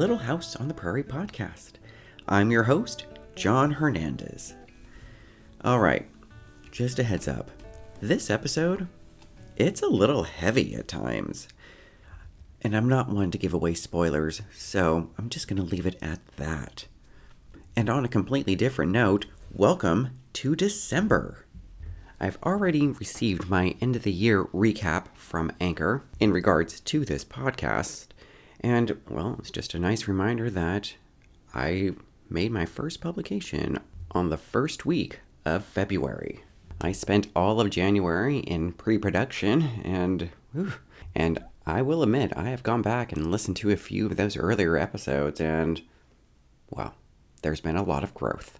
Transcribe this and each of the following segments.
Little House on the Prairie podcast. I'm your host, John Hernandez. All right, just a heads up. This episode, it's a little heavy at times. And I'm not one to give away spoilers, so I'm just going to leave it at that. And on a completely different note, welcome to December. I've already received my end of the year recap from Anchor in regards to this podcast. And, well, it's just a nice reminder that I made my first publication on the first week of February. I spent all of January in pre production, and, whew, and I will admit, I have gone back and listened to a few of those earlier episodes, and, well, there's been a lot of growth.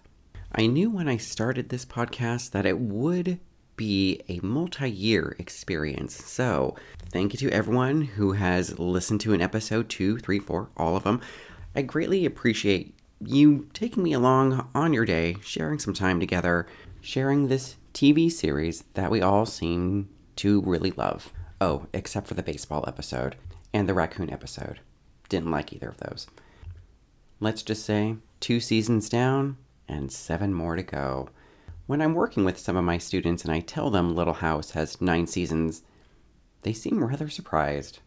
I knew when I started this podcast that it would be a multi year experience. So, thank you to everyone who has listened to an episode two, three, four, all of them. I greatly appreciate you taking me along on your day, sharing some time together, sharing this TV series that we all seem to really love. Oh, except for the baseball episode and the raccoon episode. Didn't like either of those. Let's just say two seasons down and seven more to go. When I'm working with some of my students and I tell them Little House has nine seasons, they seem rather surprised.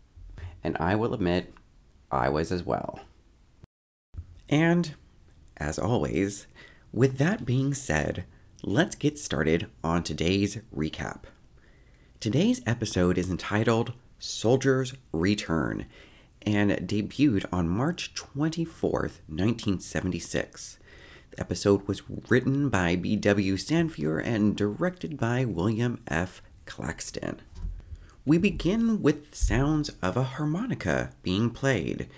And I will admit, I was as well. And, as always, with that being said, let's get started on today's recap. Today's episode is entitled Soldiers Return and debuted on March 24th, 1976. Episode was written by B.W. Sandefur and directed by William F. Claxton. We begin with sounds of a harmonica being played.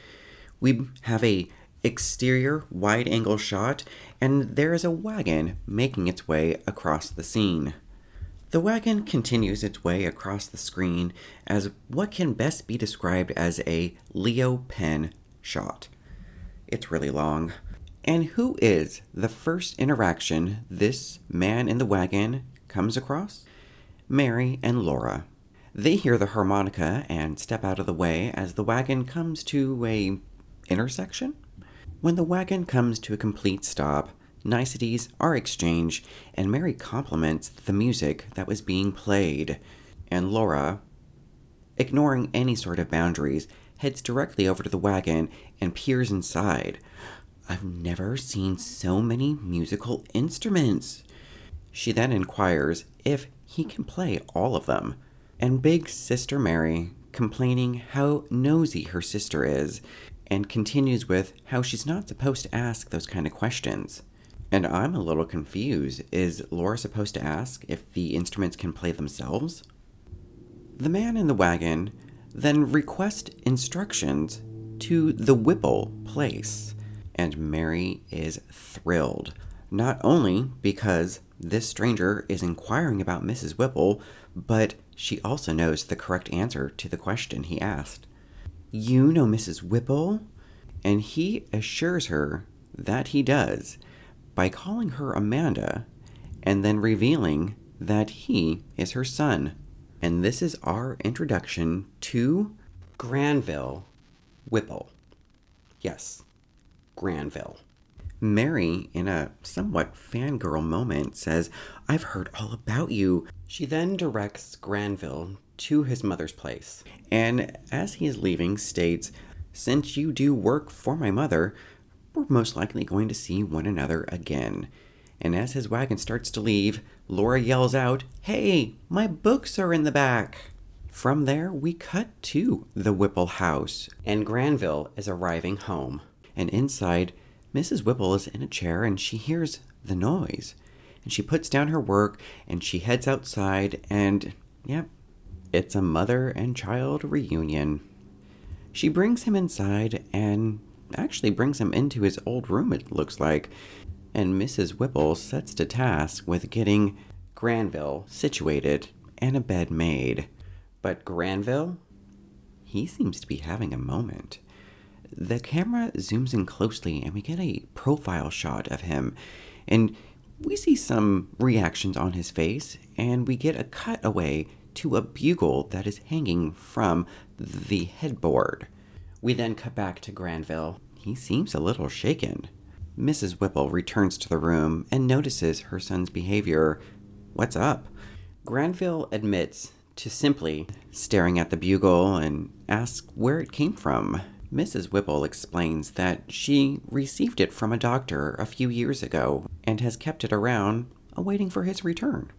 We have a exterior wide angle shot and there is a wagon making its way across the scene. The wagon continues its way across the screen as what can best be described as a Leo pen shot. It's really long. And who is the first interaction this man in the wagon comes across? Mary and Laura. They hear the harmonica and step out of the way as the wagon comes to a intersection. When the wagon comes to a complete stop, niceties are exchanged and Mary compliments the music that was being played, and Laura, ignoring any sort of boundaries, heads directly over to the wagon and peers inside. I've never seen so many musical instruments. She then inquires if he can play all of them, and Big Sister Mary, complaining how nosy her sister is, and continues with how she's not supposed to ask those kind of questions. And I'm a little confused. Is Laura supposed to ask if the instruments can play themselves? The man in the wagon then requests instructions to the Whipple place and Mary is thrilled. Not only because this stranger is inquiring about Mrs. Whipple, but she also knows the correct answer to the question he asked. You know Mrs. Whipple? And he assures her that he does by calling her Amanda and then revealing that he is her son. And this is our introduction to Granville Whipple. Yes, Granville. Mary, in a somewhat fangirl moment, says, I've heard all about you. She then directs Granville to his mother's place, and as he is leaving, states, Since you do work for my mother, we're most likely going to see one another again. And as his wagon starts to leave, Laura yells out, Hey, my books are in the back! From there, we cut to the Whipple house, and Granville is arriving home and inside, Mrs. Whipple is in a chair and she hears the noise. And she puts down her work and she heads outside, and yep, it's a mother and child reunion. She brings him inside and actually brings him into his old room, it looks like. And Mrs. Whipple sets to task with getting Granville situated and a bed made. But Granville, he seems to be having a moment the camera zooms in closely and we get a profile shot of him. And we see some reactions on his face, and we get a cut away to a bugle that is hanging from the headboard. We then cut back to Granville. He seems a little shaken. Mrs. Whipple returns to the room and notices her son's behavior. What's up? Granville admits to simply staring at the bugle and asks where it came from. Mrs. Whipple explains that she received it from a doctor a few years ago and has kept it around, awaiting for his return.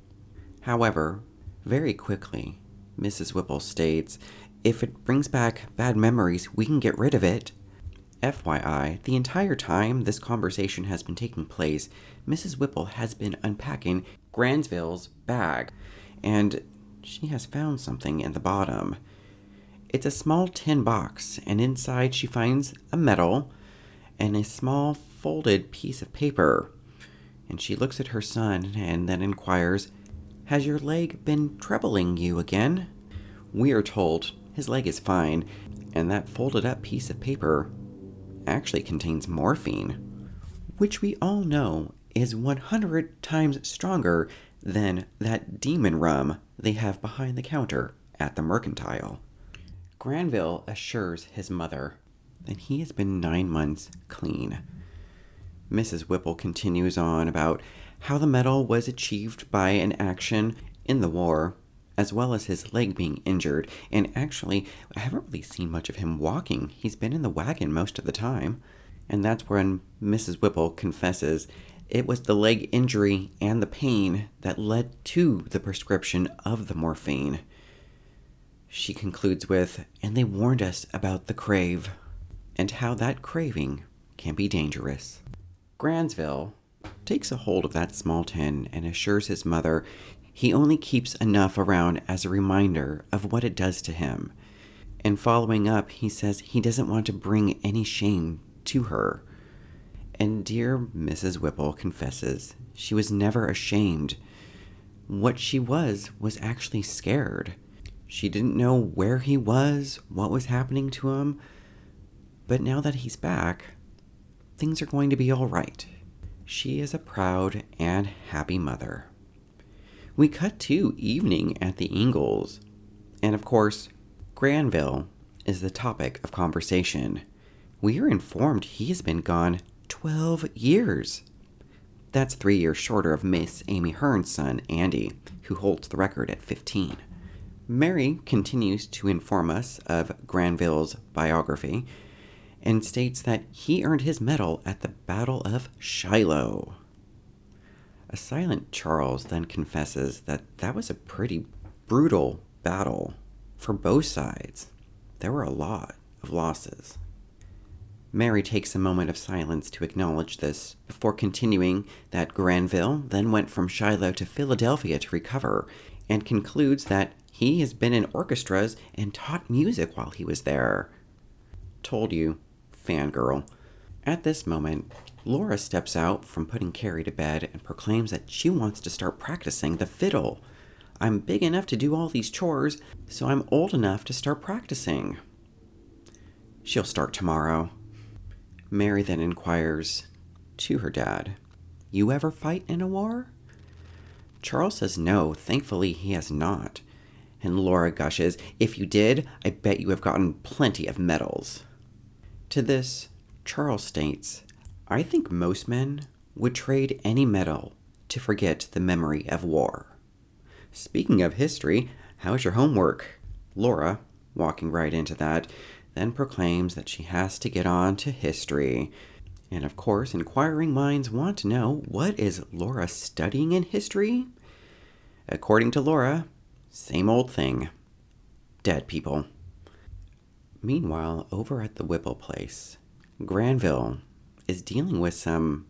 However, very quickly, Mrs. Whipple states if it brings back bad memories, we can get rid of it. FYI, the entire time this conversation has been taking place, Mrs. Whipple has been unpacking Granville's bag, and she has found something in the bottom. It's a small tin box, and inside she finds a medal and a small folded piece of paper. And she looks at her son and then inquires, Has your leg been troubling you again? We are told his leg is fine, and that folded up piece of paper actually contains morphine, which we all know is 100 times stronger than that demon rum they have behind the counter at the mercantile. Granville assures his mother that he has been nine months clean. Mrs. Whipple continues on about how the medal was achieved by an action in the war, as well as his leg being injured. And actually, I haven't really seen much of him walking. He's been in the wagon most of the time. And that's when Mrs. Whipple confesses it was the leg injury and the pain that led to the prescription of the morphine. She concludes with, and they warned us about the crave, and how that craving can be dangerous. Granville takes a hold of that small tin and assures his mother he only keeps enough around as a reminder of what it does to him. And following up, he says he doesn't want to bring any shame to her. And dear Mrs. Whipple confesses she was never ashamed. What she was was actually scared. She didn't know where he was, what was happening to him. But now that he's back, things are going to be all right. She is a proud and happy mother. We cut to evening at the Ingalls. And of course, Granville is the topic of conversation. We are informed he has been gone 12 years. That's three years shorter of Miss Amy Hearn's son, Andy, who holds the record at 15. Mary continues to inform us of Granville's biography and states that he earned his medal at the Battle of Shiloh. A silent Charles then confesses that that was a pretty brutal battle for both sides. There were a lot of losses. Mary takes a moment of silence to acknowledge this before continuing that Granville then went from Shiloh to Philadelphia to recover and concludes that he has been in orchestras and taught music while he was there. Told you, fangirl. At this moment, Laura steps out from putting Carrie to bed and proclaims that she wants to start practicing the fiddle. I'm big enough to do all these chores, so I'm old enough to start practicing. She'll start tomorrow. Mary then inquires to her dad, You ever fight in a war? Charles says no, thankfully he has not. And Laura gushes, If you did, I bet you have gotten plenty of medals. To this, Charles states, I think most men would trade any medal to forget the memory of war. Speaking of history, how's your homework? Laura, walking right into that, then proclaims that she has to get on to history. And of course, inquiring minds want to know what is Laura studying in history? According to Laura, same old thing. Dead people. Meanwhile, over at the Whipple place, Granville is dealing with some,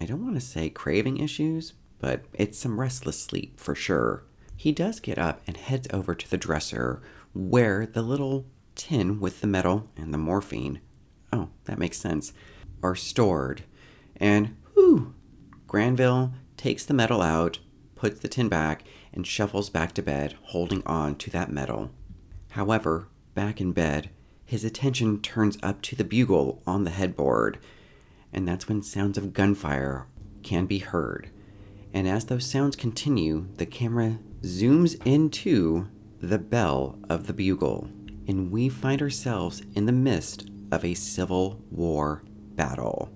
I don't want to say craving issues, but it's some restless sleep for sure. He does get up and heads over to the dresser where the little tin with the medal and the morphine, oh, that makes sense, are stored. And whew, Granville takes the medal out, puts the tin back, and shuffles back to bed, holding on to that medal. However, back in bed, his attention turns up to the bugle on the headboard, and that's when sounds of gunfire can be heard. And as those sounds continue, the camera zooms into the bell of the bugle, and we find ourselves in the midst of a Civil War battle.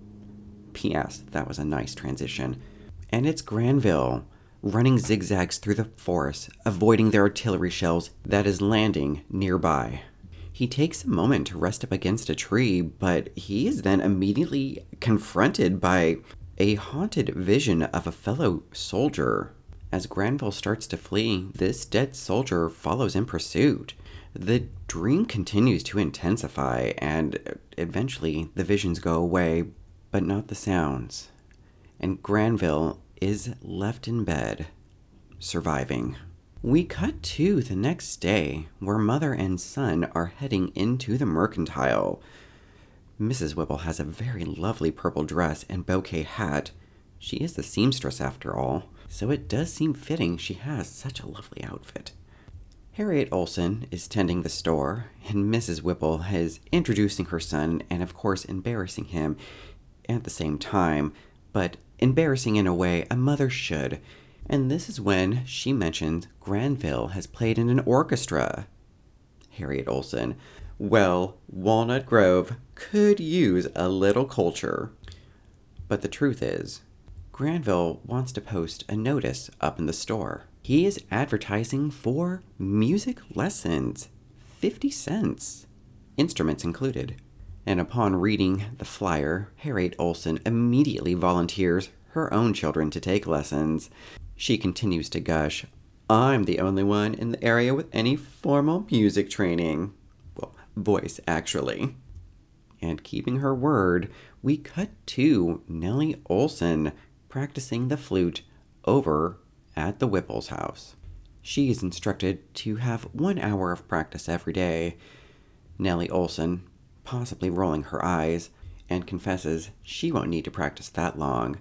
P.S. That was a nice transition. And it's Granville, running zigzags through the forest, avoiding their artillery shells that is landing nearby. He takes a moment to rest up against a tree, but he is then immediately confronted by a haunted vision of a fellow soldier. As Granville starts to flee, this dead soldier follows in pursuit. The dream continues to intensify, and eventually the visions go away, but not the sounds. And Granville is left in bed, surviving. We cut to the next day, where mother and son are heading into the mercantile. Mrs. Whipple has a very lovely purple dress and bouquet hat. She is the seamstress after all, so it does seem fitting she has such a lovely outfit. Harriet Oleson is tending the store, and Mrs. Whipple is introducing her son and, of course, embarrassing him at the same time, but embarrassing in a way a mother should and this is when she mentions Granville has played in an orchestra. Harriet Oleson, well, Walnut Grove could use a little culture. But the truth is, Granville wants to post a notice up in the store. He is advertising for music lessons, 50 cents, instruments included. And upon reading the flyer, Harriet Oleson immediately volunteers her own children to take lessons. She continues to gush, I'm the only one in the area with any formal music training. Well, voice, actually. And keeping her word, we cut to Nellie Oleson practicing the flute over at the Whipple's house. She is instructed to have one hour of practice every day. Nellie Oleson, possibly rolling her eyes, and confesses she won't need to practice that long.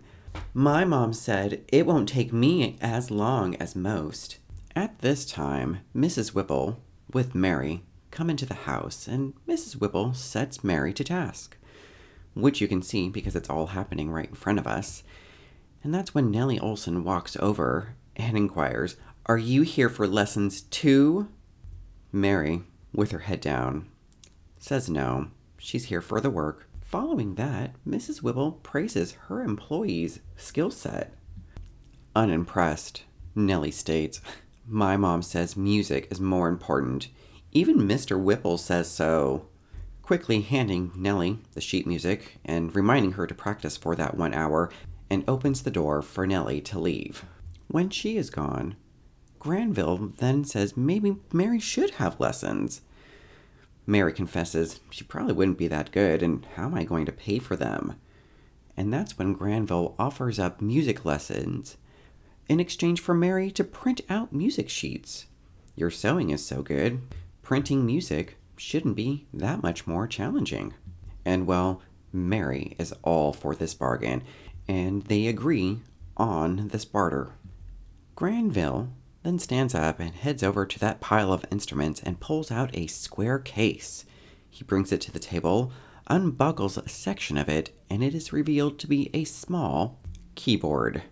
My mom said it won't take me as long as most. At this time, Mrs. Whipple, with Mary, come into the house, and Mrs. Whipple sets Mary to task, which you can see because it's all happening right in front of us. And that's when Nellie Oleson walks over and inquires, Are you here for lessons too? Mary, with her head down, says no, she's here for the work. Following that, Mrs. Whipple praises her employee's skill set. Unimpressed, Nellie states, My mom says music is more important. Even Mr. Whipple says so. Quickly handing Nellie the sheet music and reminding her to practice for that one hour, and opens the door for Nellie to leave. When she is gone, Granville then says maybe Mary should have lessons. Mary confesses she probably wouldn't be that good, and how am I going to pay for them? And that's when Granville offers up music lessons in exchange for Mary to print out music sheets. Your sewing is so good, printing music shouldn't be that much more challenging. And well, Mary is all for this bargain, and they agree on this barter. Granville then stands up and heads over to that pile of instruments and pulls out a square case. He brings it to the table, unbuckles a section of it, and it is revealed to be a small keyboard.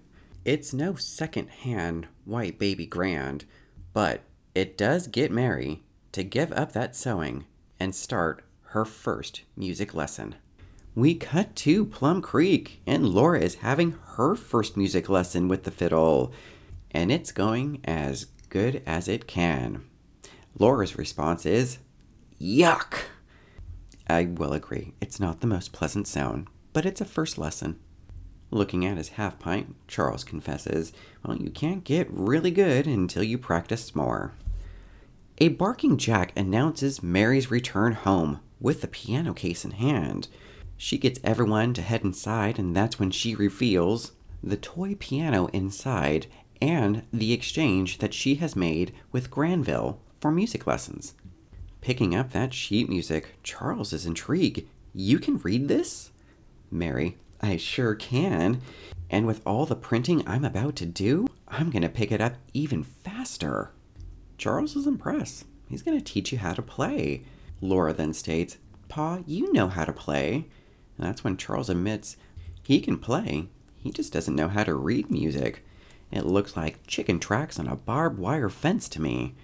It's no second hand white baby grand, but it does get Mary to give up that sewing and start her first music lesson. We cut to Plum Creek, and Laura is having her first music lesson with the fiddle and it's going as good as it can. Laura's response is, Yuck! I will agree, it's not the most pleasant sound, but it's a first lesson. Looking at his half pint, Charles confesses, Well, you can't get really good until you practice more. A barking Jack announces Mary's return home with the piano case in hand. She gets everyone to head inside, and that's when she reveals the toy piano inside and the exchange that she has made with Granville for music lessons. Picking up that sheet music, Charles is intrigued. You can read this? Mary, I sure can. And with all the printing I'm about to do, I'm going to pick it up even faster. Charles is impressed. He's going to teach you how to play. Laura then states, Pa, you know how to play. And that's when Charles admits he can play, he just doesn't know how to read music. It looks like chicken tracks on a barbed wire fence to me.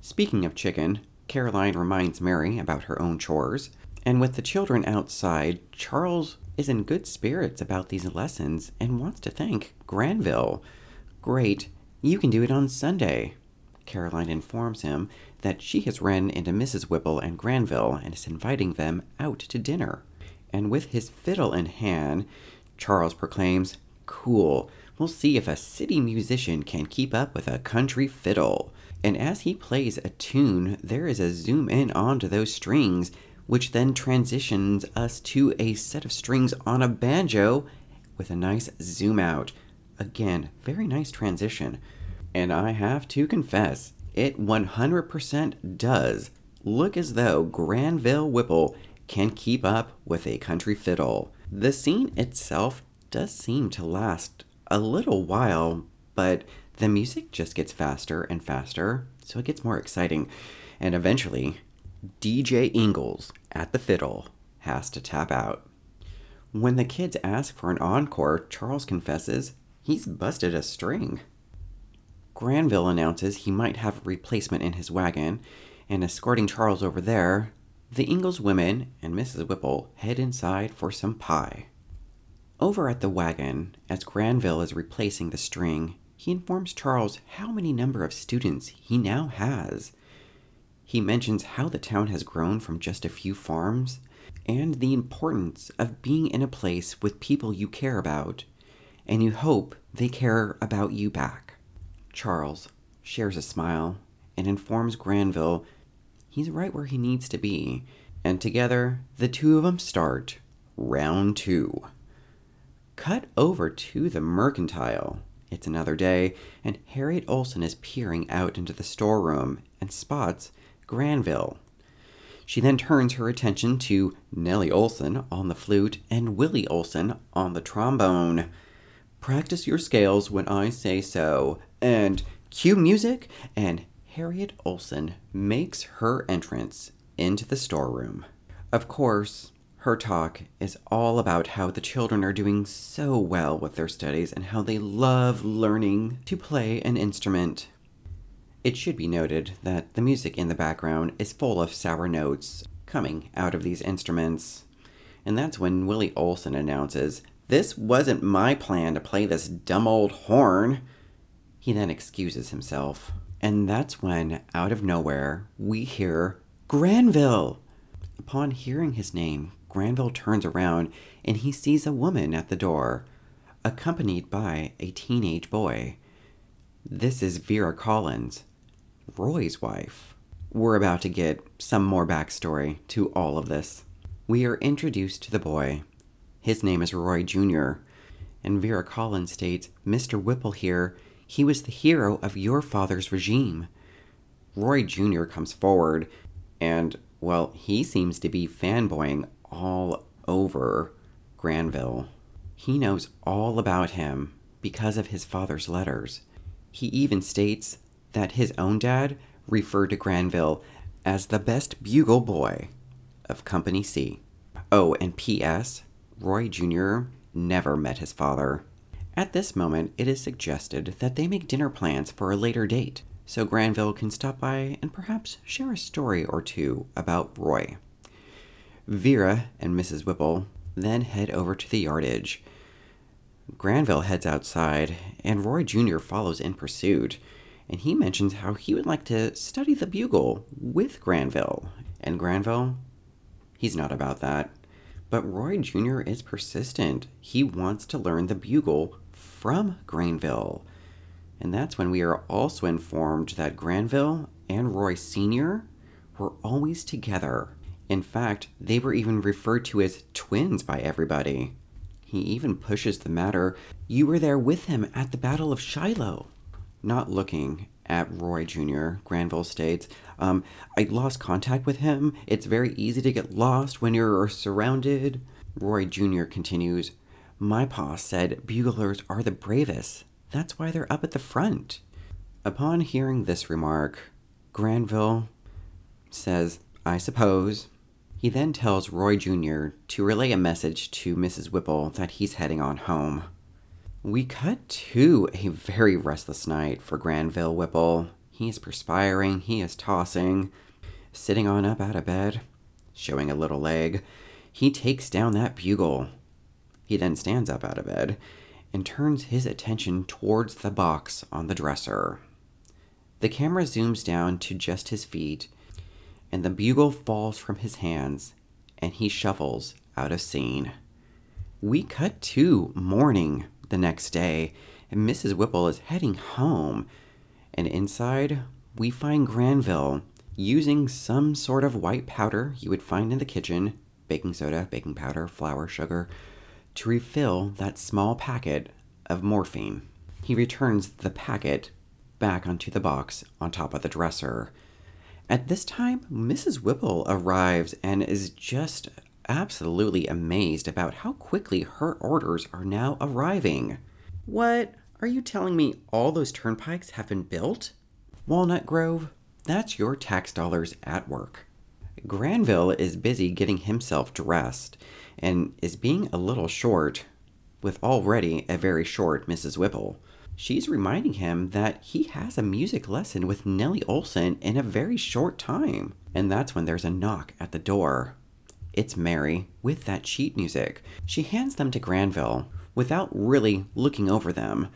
Speaking of chicken, Caroline reminds Mary about her own chores. And with the children outside, Charles is in good spirits about these lessons and wants to thank Granville. Great, you can do it on Sunday. Caroline informs him that she has run into Mrs. Whipple and Granville and is inviting them out to dinner. And with his fiddle in hand, Charles proclaims, Cool, we'll see if a city musician can keep up with a country fiddle. And as he plays a tune, there is a zoom in onto those strings, which then transitions us to a set of strings on a banjo with a nice zoom out. Again, very nice transition. And I have to confess, it 100% does look as though Granville Whipple can keep up with a country fiddle. The scene itself does seem to last a little while, but the music just gets faster and faster, so it gets more exciting. And eventually, DJ Ingalls at the fiddle has to tap out. When the kids ask for an encore, Charles confesses he's busted a string. Granville announces he might have a replacement in his wagon, and escorting Charles over there, the Ingalls women and Mrs. Whipple head inside for some pie. Over at the wagon, as Granville is replacing the string, he informs Charles how many number of students he now has. He mentions how the town has grown from just a few farms and the importance of being in a place with people you care about and you hope they care about you back. Charles shares a smile and informs Granville he's right where he needs to be, and together the two of them start round two. Cut over to the mercantile. It's another day, and Harriet Oleson is peering out into the storeroom and spots Granville. She then turns her attention to Nellie Oleson on the flute and Willie Oleson on the trombone. Practice your scales when I say so, and cue music, and Harriet Oleson makes her entrance into the storeroom. Of course, her talk is all about how the children are doing so well with their studies and how they love learning to play an instrument. It should be noted that the music in the background is full of sour notes coming out of these instruments. And that's when Willie Oleson announces, This wasn't my plan to play this dumb old horn. He then excuses himself. And that's when, out of nowhere, we hear Granville. Upon hearing his name, Granville turns around and he sees a woman at the door, accompanied by a teenage boy. This is Vera Collins, Roy's wife. We're about to get some more backstory to all of this. We are introduced to the boy. His name is Roy Jr., and Vera Collins states Mr. Whipple here, he was the hero of your father's regime. Roy Jr. comes forward, and, well, he seems to be fanboying all over Granville. He knows all about him because of his father's letters. He even states that his own dad referred to Granville as the best bugle boy of Company C. Oh, and P.S. Roy Jr. never met his father. At this moment, it is suggested that they make dinner plans for a later date so Granville can stop by and perhaps share a story or two about Roy. Vera and Mrs. Whipple then head over to the yardage. Granville heads outside, and Roy Jr. follows in pursuit, and he mentions how he would like to study the bugle with Granville. And Granville, he's not about that. But Roy Jr. is persistent. He wants to learn the bugle from Granville. And that's when we are also informed that Granville and Roy Sr. were always together in fact, they were even referred to as twins by everybody. He even pushes the matter you were there with him at the Battle of Shiloh. Not looking at Roy Jr., Granville states, um, I lost contact with him. It's very easy to get lost when you're surrounded. Roy Jr. continues, My pa said buglers are the bravest. That's why they're up at the front. Upon hearing this remark, Granville says, I suppose, he then tells Roy Jr. to relay a message to Mrs. Whipple that he's heading on home. We cut to a very restless night for Granville Whipple. He is perspiring, he is tossing, sitting on up out of bed, showing a little leg. He takes down that bugle. He then stands up out of bed and turns his attention towards the box on the dresser. The camera zooms down to just his feet, and the bugle falls from his hands, and he shuffles out of scene. We cut to morning the next day, and Mrs. Whipple is heading home. And inside, we find Granville using some sort of white powder you would find in the kitchen baking soda, baking powder, flour, sugar to refill that small packet of morphine. He returns the packet back onto the box on top of the dresser. At this time, Mrs. Whipple arrives and is just absolutely amazed about how quickly her orders are now arriving. What? Are you telling me all those turnpikes have been built? Walnut Grove, that's your tax dollars at work. Granville is busy getting himself dressed and is being a little short with already a very short Mrs. Whipple. She's reminding him that he has a music lesson with Nellie Oleson in a very short time. And that's when there's a knock at the door. It's Mary with that sheet music. She hands them to Granville without really looking over them.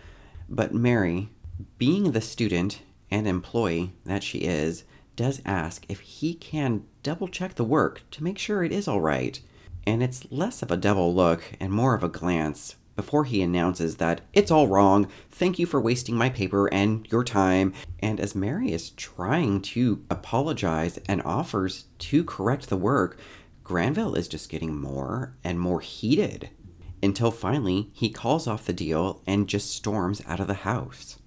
But Mary, being the student and employee that she is, does ask if he can double check the work to make sure it is all right. And it's less of a double look and more of a glance before he announces that it's all wrong, thank you for wasting my paper and your time. And as Mary is trying to apologize and offers to correct the work, Granville is just getting more and more heated until finally he calls off the deal and just storms out of the house.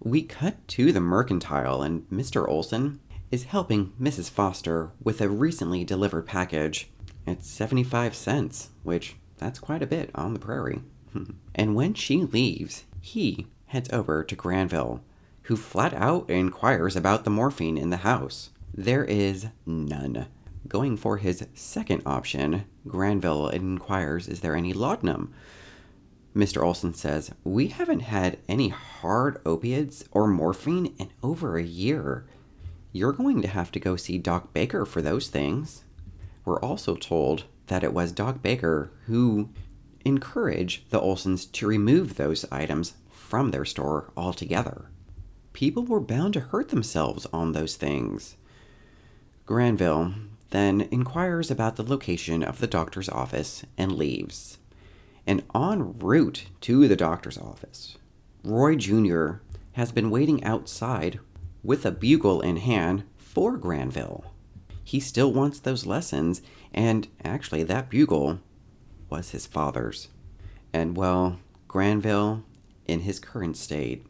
We cut to the mercantile, and Mr. Oleson is helping Mrs. Foster with a recently delivered package. It's 75 cents, which that's quite a bit on the prairie. and when she leaves, he heads over to Granville, who flat out inquires about the morphine in the house. There is none. Going for his second option, Granville inquires, Is there any laudanum? Mr. Oleson says, We haven't had any hard opiates or morphine in over a year. You're going to have to go see Doc Baker for those things. We're also told that it was Doc Baker who encouraged the Olesons to remove those items from their store altogether. People were bound to hurt themselves on those things. Granville then inquires about the location of the doctor's office and leaves. And en route to the doctor's office, Roy Jr. has been waiting outside with a bugle in hand for Granville. He still wants those lessons, and actually, that bugle was his father's. And well, Granville, in his current state,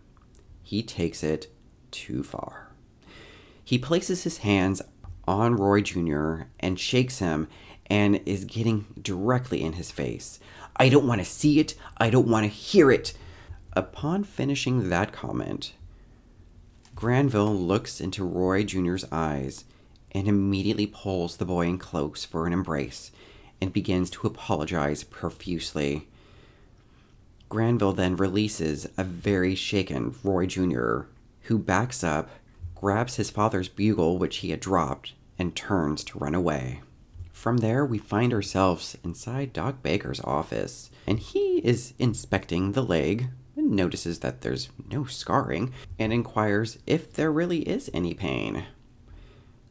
he takes it too far. He places his hands on Roy Jr. and shakes him and is getting directly in his face. I don't want to see it. I don't want to hear it. Upon finishing that comment, Granville looks into Roy Jr.'s eyes and immediately pulls the boy in close for an embrace and begins to apologize profusely. Granville then releases a very shaken Roy Jr., who backs up grabs his father's bugle, which he had dropped, and turns to run away. From there, we find ourselves inside Doc Baker's office, and he is inspecting the leg notices that there's no scarring and inquires if there really is any pain.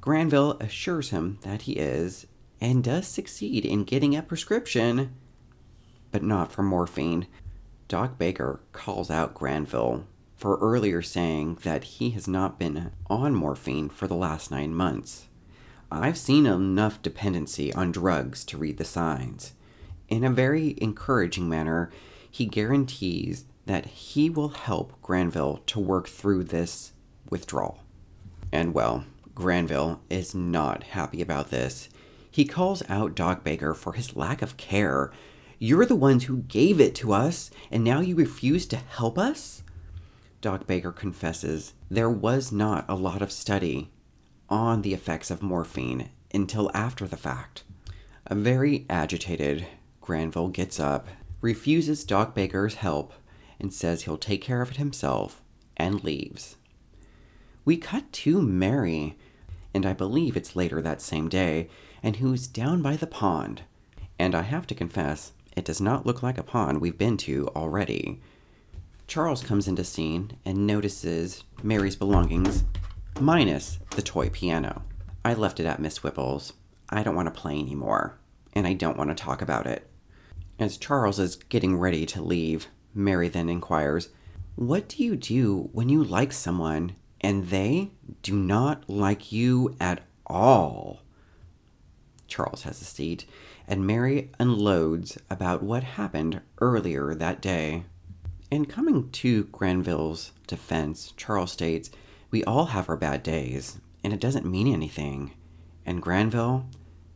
Granville assures him that he is and does succeed in getting a prescription, but not for morphine. Doc Baker calls out Granville for earlier saying that he has not been on morphine for the last nine months. I've seen enough dependency on drugs to read the signs. In a very encouraging manner, he guarantees that he will help Granville to work through this withdrawal. And well, Granville is not happy about this. He calls out Doc Baker for his lack of care. You're the ones who gave it to us, and now you refuse to help us? Doc Baker confesses there was not a lot of study on the effects of morphine until after the fact. A very agitated Granville gets up, refuses Doc Baker's help, and says he'll take care of it himself, and leaves. we cut to Mary, and I believe it's later that same day, and who's down by the pond. And I have to confess, it does not look like a pond we've been to already. Charles comes into scene and notices Mary's belongings, minus the toy piano. I left it at Miss Whipple's. I don't want to play anymore, and I don't want to talk about it. As Charles is getting ready to leave, Mary then inquires, What do you do when you like someone and they do not like you at all? Charles has a seat, and Mary unloads about what happened earlier that day. In coming to Granville's defense, Charles states, We all have our bad days, and it doesn't mean anything. And Granville,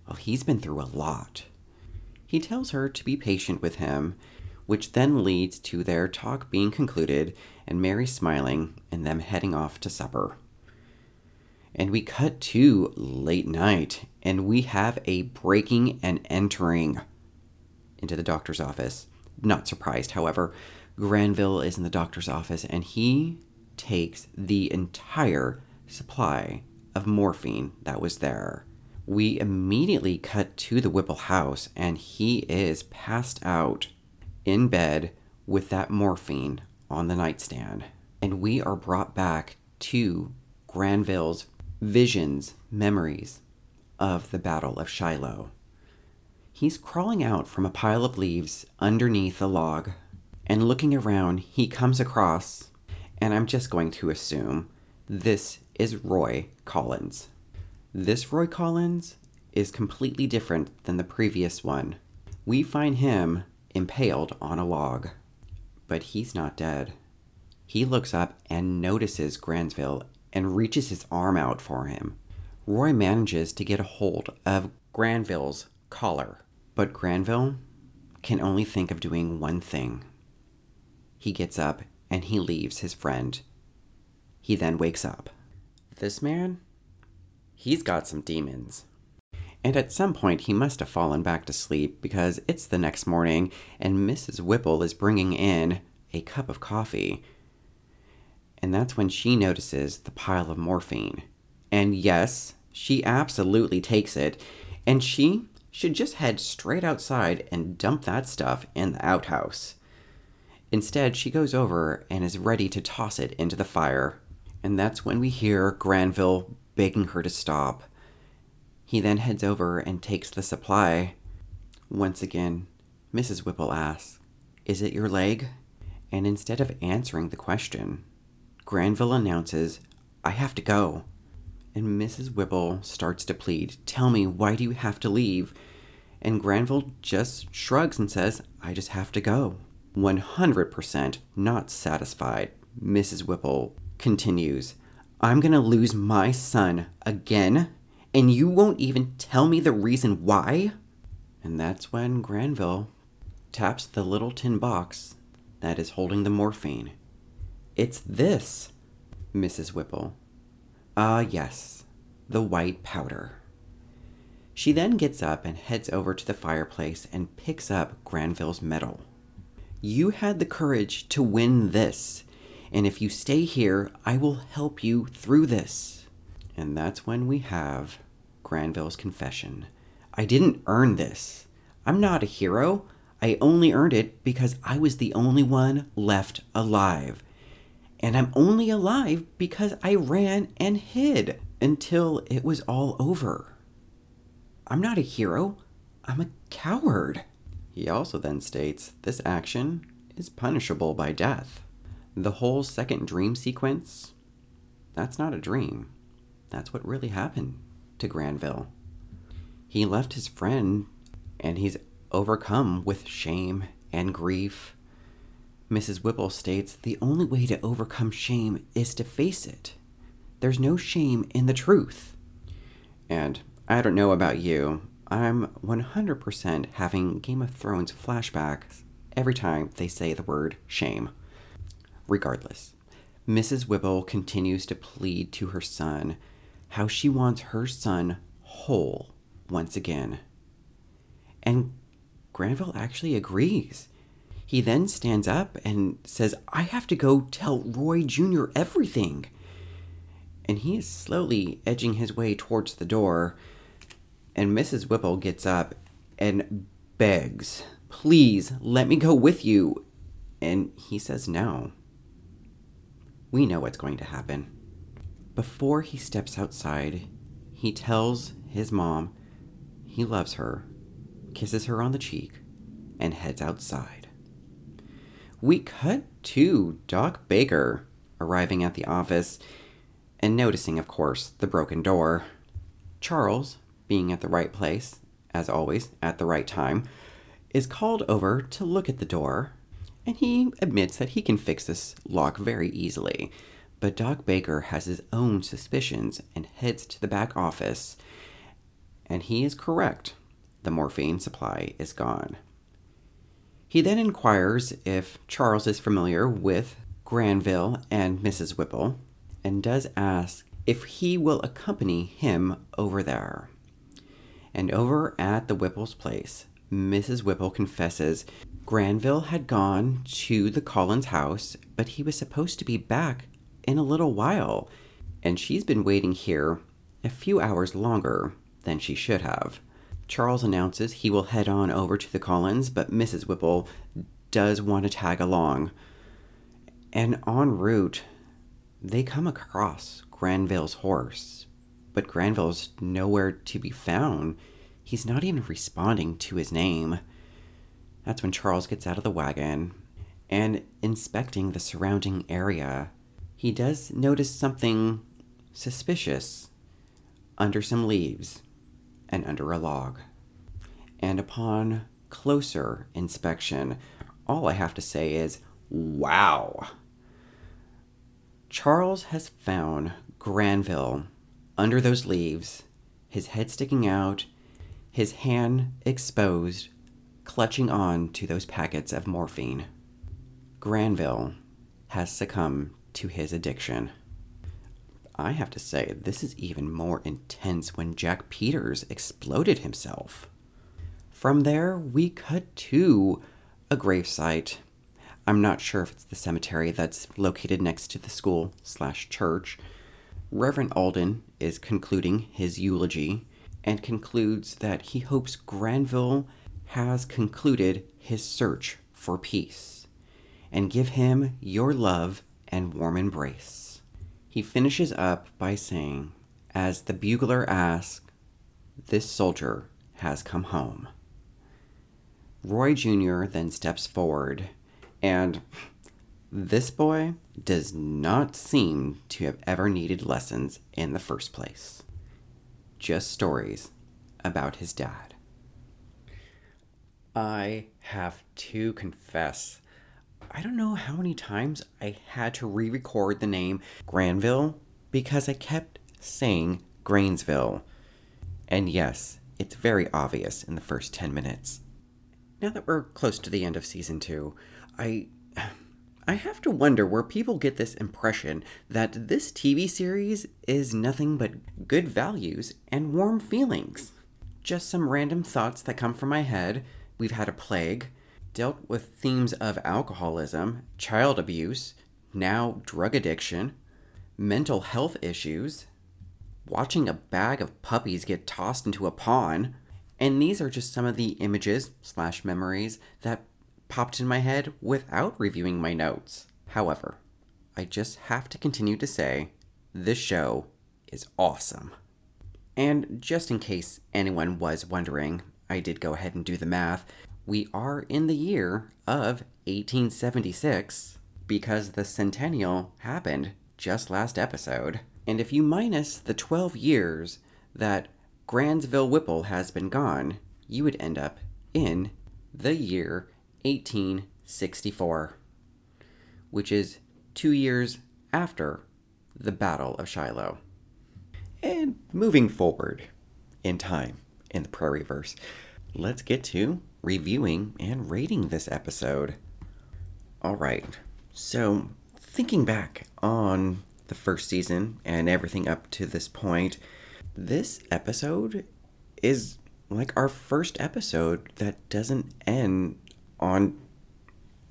well, he's been through a lot. He tells her to be patient with him, which then leads to their talk being concluded and Mary smiling and them heading off to supper. And we cut to late night, and we have a breaking and entering into the doctor's office. Not surprised, however. Granville is in the doctor's office, and he takes the entire supply of morphine that was there. We immediately cut to the Whipple house, and he is passed out in bed with that morphine on the nightstand. And we are brought back to Granville's visions, memories of the Battle of Shiloh. He's crawling out from a pile of leaves underneath a log, and looking around, he comes across, and I'm just going to assume this is Roy Collins. This Roy Collins is completely different than the previous one. We find him impaled on a log, but he's not dead. He looks up and notices Granville and reaches his arm out for him. Roy manages to get a hold of Granville's collar, but Granville can only think of doing one thing. He gets up and he leaves his friend. He then wakes up. This man, he's got some demons. And at some point, he must have fallen back to sleep because it's the next morning and Mrs. Whipple is bringing in a cup of coffee. And that's when she notices the pile of morphine. And yes, she absolutely takes it. And she should just head straight outside and dump that stuff in the outhouse. Instead, she goes over and is ready to toss it into the fire. And that's when we hear Granville begging her to stop. He then heads over and takes the supply. Once again, Mrs. Whipple asks, Is it your leg? And instead of answering the question, Granville announces, I have to go. And Mrs. Whipple starts to plead, Tell me, why do you have to leave? And Granville just shrugs and says, I just have to go. 100% not satisfied, Mrs. Whipple continues, I'm gonna lose my son again and you won't even tell me the reason why? And that's when Granville taps the little tin box that is holding the morphine. It's this, Mrs. Whipple. Ah, yes, the white powder. She then gets up and heads over to the fireplace and picks up Granville's medal. You had the courage to win this, and if you stay here, I will help you through this. And that's when we have Granville's confession. I didn't earn this. I'm not a hero. I only earned it because I was the only one left alive. And I'm only alive because I ran and hid until it was all over. I'm not a hero. I'm a coward. He also then states this action is punishable by death. The whole second dream sequence, that's not a dream. That's what really happened to Granville. He left his friend and he's overcome with shame and grief. Mrs. Whipple states the only way to overcome shame is to face it. There's no shame in the truth. And I don't know about you, I'm 100% having Game of Thrones flashbacks every time they say the word shame. Regardless, Mrs. Whipple continues to plead to her son how she wants her son whole once again. And Granville actually agrees. He then stands up and says, I have to go tell Roy Jr. everything. and he is slowly edging his way towards the door. And Mrs. Whipple gets up and begs, Please let me go with you. And he says no. We know what's going to happen. Before he steps outside, he tells his mom he loves her, kisses her on the cheek, and heads outside. We cut to Doc Baker arriving at the office and noticing, of course, the broken door. Charles, being at the right place, as always, at the right time, is called over to look at the door, and he admits that he can fix this lock very easily. But Doc Baker has his own suspicions and heads to the back office, and he is correct. The morphine supply is gone. He then inquires if Charles is familiar with Granville and Mrs. Whipple, and does ask if he will accompany him over there. And over at the Whipple's place, Mrs. Whipple confesses Granville had gone to the Collins house, but he was supposed to be back in a little while, and she's been waiting here a few hours longer than she should have. Charles announces he will head on over to the Collins, but Mrs. Whipple does want to tag along. And en route, they come across Granville's horse, but Granville's nowhere to be found. He's not even responding to his name. That's when Charles gets out of the wagon and inspecting the surrounding area. He does notice something suspicious under some leaves and under a log. And upon closer inspection, all I have to say is, wow! Charles has found Granville under those leaves, his head sticking out, his hand exposed, clutching on to those packets of morphine. Granville has succumbed to his addiction. I have to say, this is even more intense when Jack Peters exploded himself. From there, we cut to a gravesite I'm not sure if it's the cemetery that's located next to the school slash church. Reverend Alden is concluding his eulogy and concludes that he hopes Granville has concluded his search for peace and give him your love and warm embrace. He finishes up by saying, as the bugler asks, This soldier has come home. Roy Jr. then steps forward and this boy does not seem to have ever needed lessons in the first place. Just stories about his dad. I have to confess, I don't know how many times I had to re record the name Granville because I kept saying Grainsville. And yes, it's very obvious in the first 10 minutes. Now that we're close to the end of season 2, I I have to wonder where people get this impression that this TV series is nothing but good values and warm feelings. Just some random thoughts that come from my head. We've had a plague, dealt with themes of alcoholism, child abuse, now drug addiction, mental health issues, watching a bag of puppies get tossed into a pond, and these are just some of the images slash memories that popped in my head without reviewing my notes. However, I just have to continue to say this show is awesome. And just in case anyone was wondering, I did go ahead and do the math. We are in the year of 1876 because the centennial happened just last episode. And if you minus the 12 years that Granville Whipple has been gone, you would end up in the year 1864, which is two years after the Battle of Shiloh. And moving forward in time in the Prairie Verse, let's get to reviewing and rating this episode. All right, so thinking back on the first season and everything up to this point, this episode is like our first episode that doesn't end on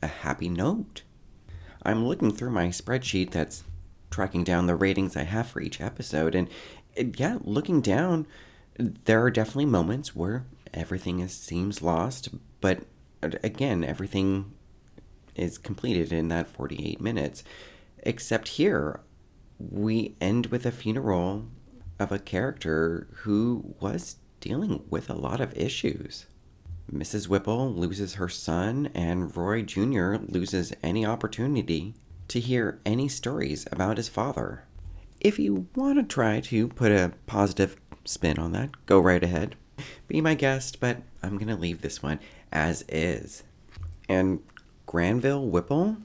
a happy note. I'm looking through my spreadsheet that's tracking down the ratings I have for each episode. And yeah, looking down, there are definitely moments where everything is, seems lost, but uh, again, everything is completed in that 48 minutes. Except here, we end with a funeral of a character who was dealing with a lot of issues. Mrs. Whipple loses her son, and Roy Jr. loses any opportunity to hear any stories about his father. If you want to try to put a positive spin on that, go right ahead. Be my guest, but I'm going to leave this one as is. And Granville Whipple,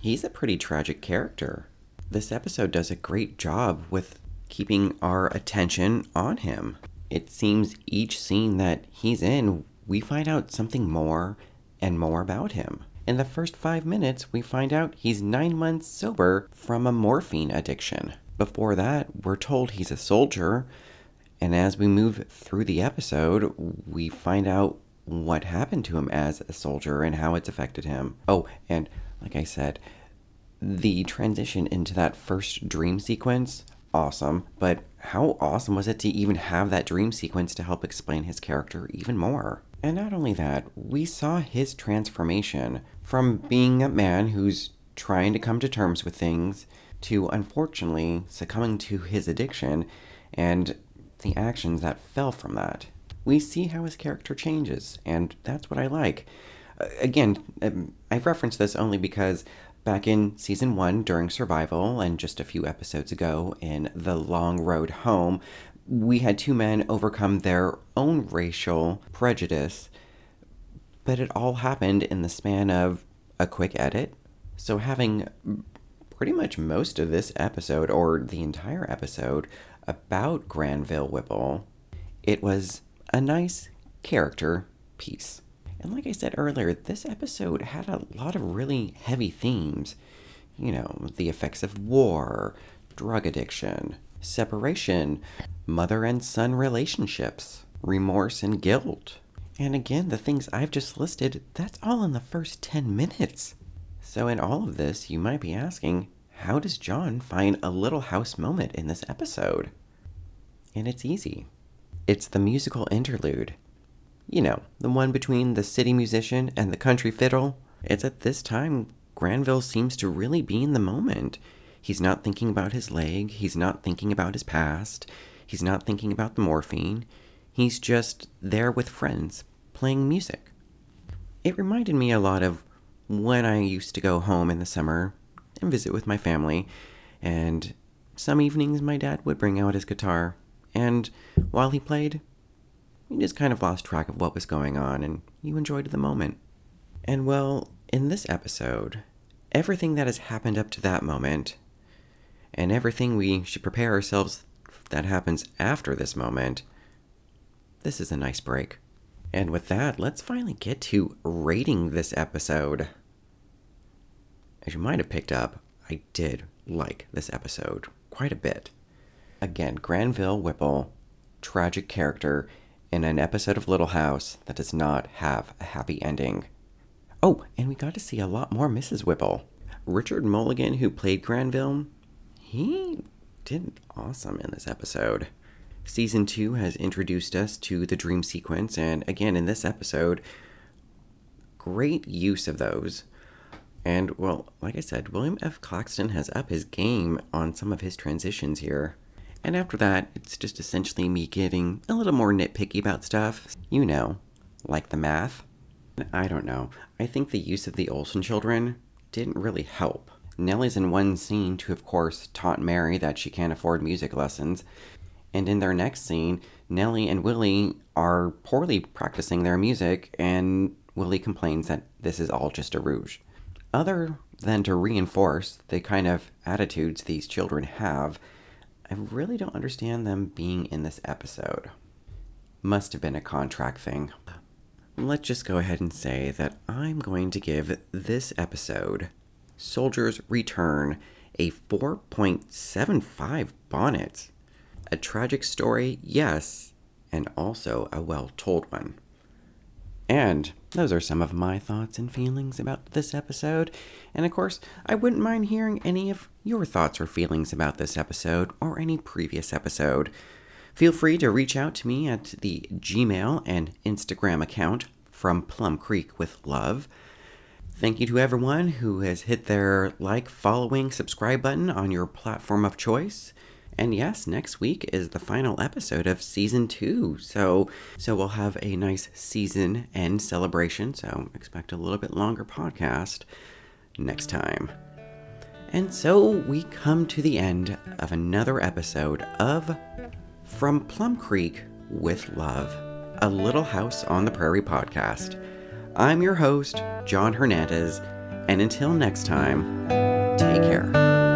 he's a pretty tragic character. This episode does a great job with keeping our attention on him. It seems each scene that he's in, we find out something more and more about him. In the first five minutes, we find out he's nine months sober from a morphine addiction. Before that, we're told he's a soldier, and as we move through the episode, we find out what happened to him as a soldier and how it's affected him. Oh, and like I said, the transition into that first dream sequence awesome, but how awesome was it to even have that dream sequence to help explain his character even more? And not only that, we saw his transformation from being a man who's trying to come to terms with things to unfortunately succumbing to his addiction and the actions that fell from that. We see how his character changes, and that's what I like. Uh, again, um, I reference this only because Back in season one, during survival, and just a few episodes ago in The Long Road Home, we had two men overcome their own racial prejudice, but it all happened in the span of a quick edit. So, having pretty much most of this episode, or the entire episode, about Granville Whipple, it was a nice character piece. And like I said earlier, this episode had a lot of really heavy themes. You know, the effects of war, drug addiction, separation, mother and son relationships, remorse and guilt. And again, the things I've just listed, that's all in the first 10 minutes. So, in all of this, you might be asking, how does John find a little house moment in this episode? And it's easy. It's the musical interlude. You know, the one between the city musician and the country fiddle. It's at this time Granville seems to really be in the moment. He's not thinking about his leg, he's not thinking about his past, he's not thinking about the morphine. He's just there with friends, playing music. It reminded me a lot of when I used to go home in the summer and visit with my family, and some evenings my dad would bring out his guitar, and while he played, you just kind of lost track of what was going on and you enjoyed the moment. And well, in this episode, everything that has happened up to that moment, and everything we should prepare ourselves that happens after this moment, this is a nice break. And with that, let's finally get to rating this episode. As you might have picked up, I did like this episode quite a bit. Again, Granville Whipple, tragic character, in an episode of Little House that does not have a happy ending. Oh, and we got to see a lot more Mrs. Whipple. Richard Mulligan, who played Granville, he did awesome in this episode. Season 2 has introduced us to the dream sequence, and again, in this episode, great use of those. And, well, like I said, William F. Claxton has up his game on some of his transitions here. And after that, it's just essentially me getting a little more nitpicky about stuff. You know, like the math. I don't know. I think the use of the Oleson children didn't really help. Nellie's in one scene to, of course, taunt Mary that she can't afford music lessons. And in their next scene, Nellie and Willie are poorly practicing their music, and Willie complains that this is all just a rouge. Other than to reinforce the kind of attitudes these children have, I really don't understand them being in this episode. Must have been a contract thing. Let's just go ahead and say that I'm going to give this episode, Soldiers Return, a 4.75 bonnet. A tragic story, yes, and also a well told one. And those are some of my thoughts and feelings about this episode. And of course, I wouldn't mind hearing any of your thoughts or feelings about this episode or any previous episode. Feel free to reach out to me at the Gmail and Instagram account from Plum Creek with Love. Thank you to everyone who has hit their like, following, subscribe button on your platform of choice. And yes, next week is the final episode of season two. So so we'll have a nice season end celebration. So expect a little bit longer podcast next time. And so we come to the end of another episode of From Plum Creek with Love, a Little House on the Prairie podcast. I'm your host, John Hernandez, and until next time, take care.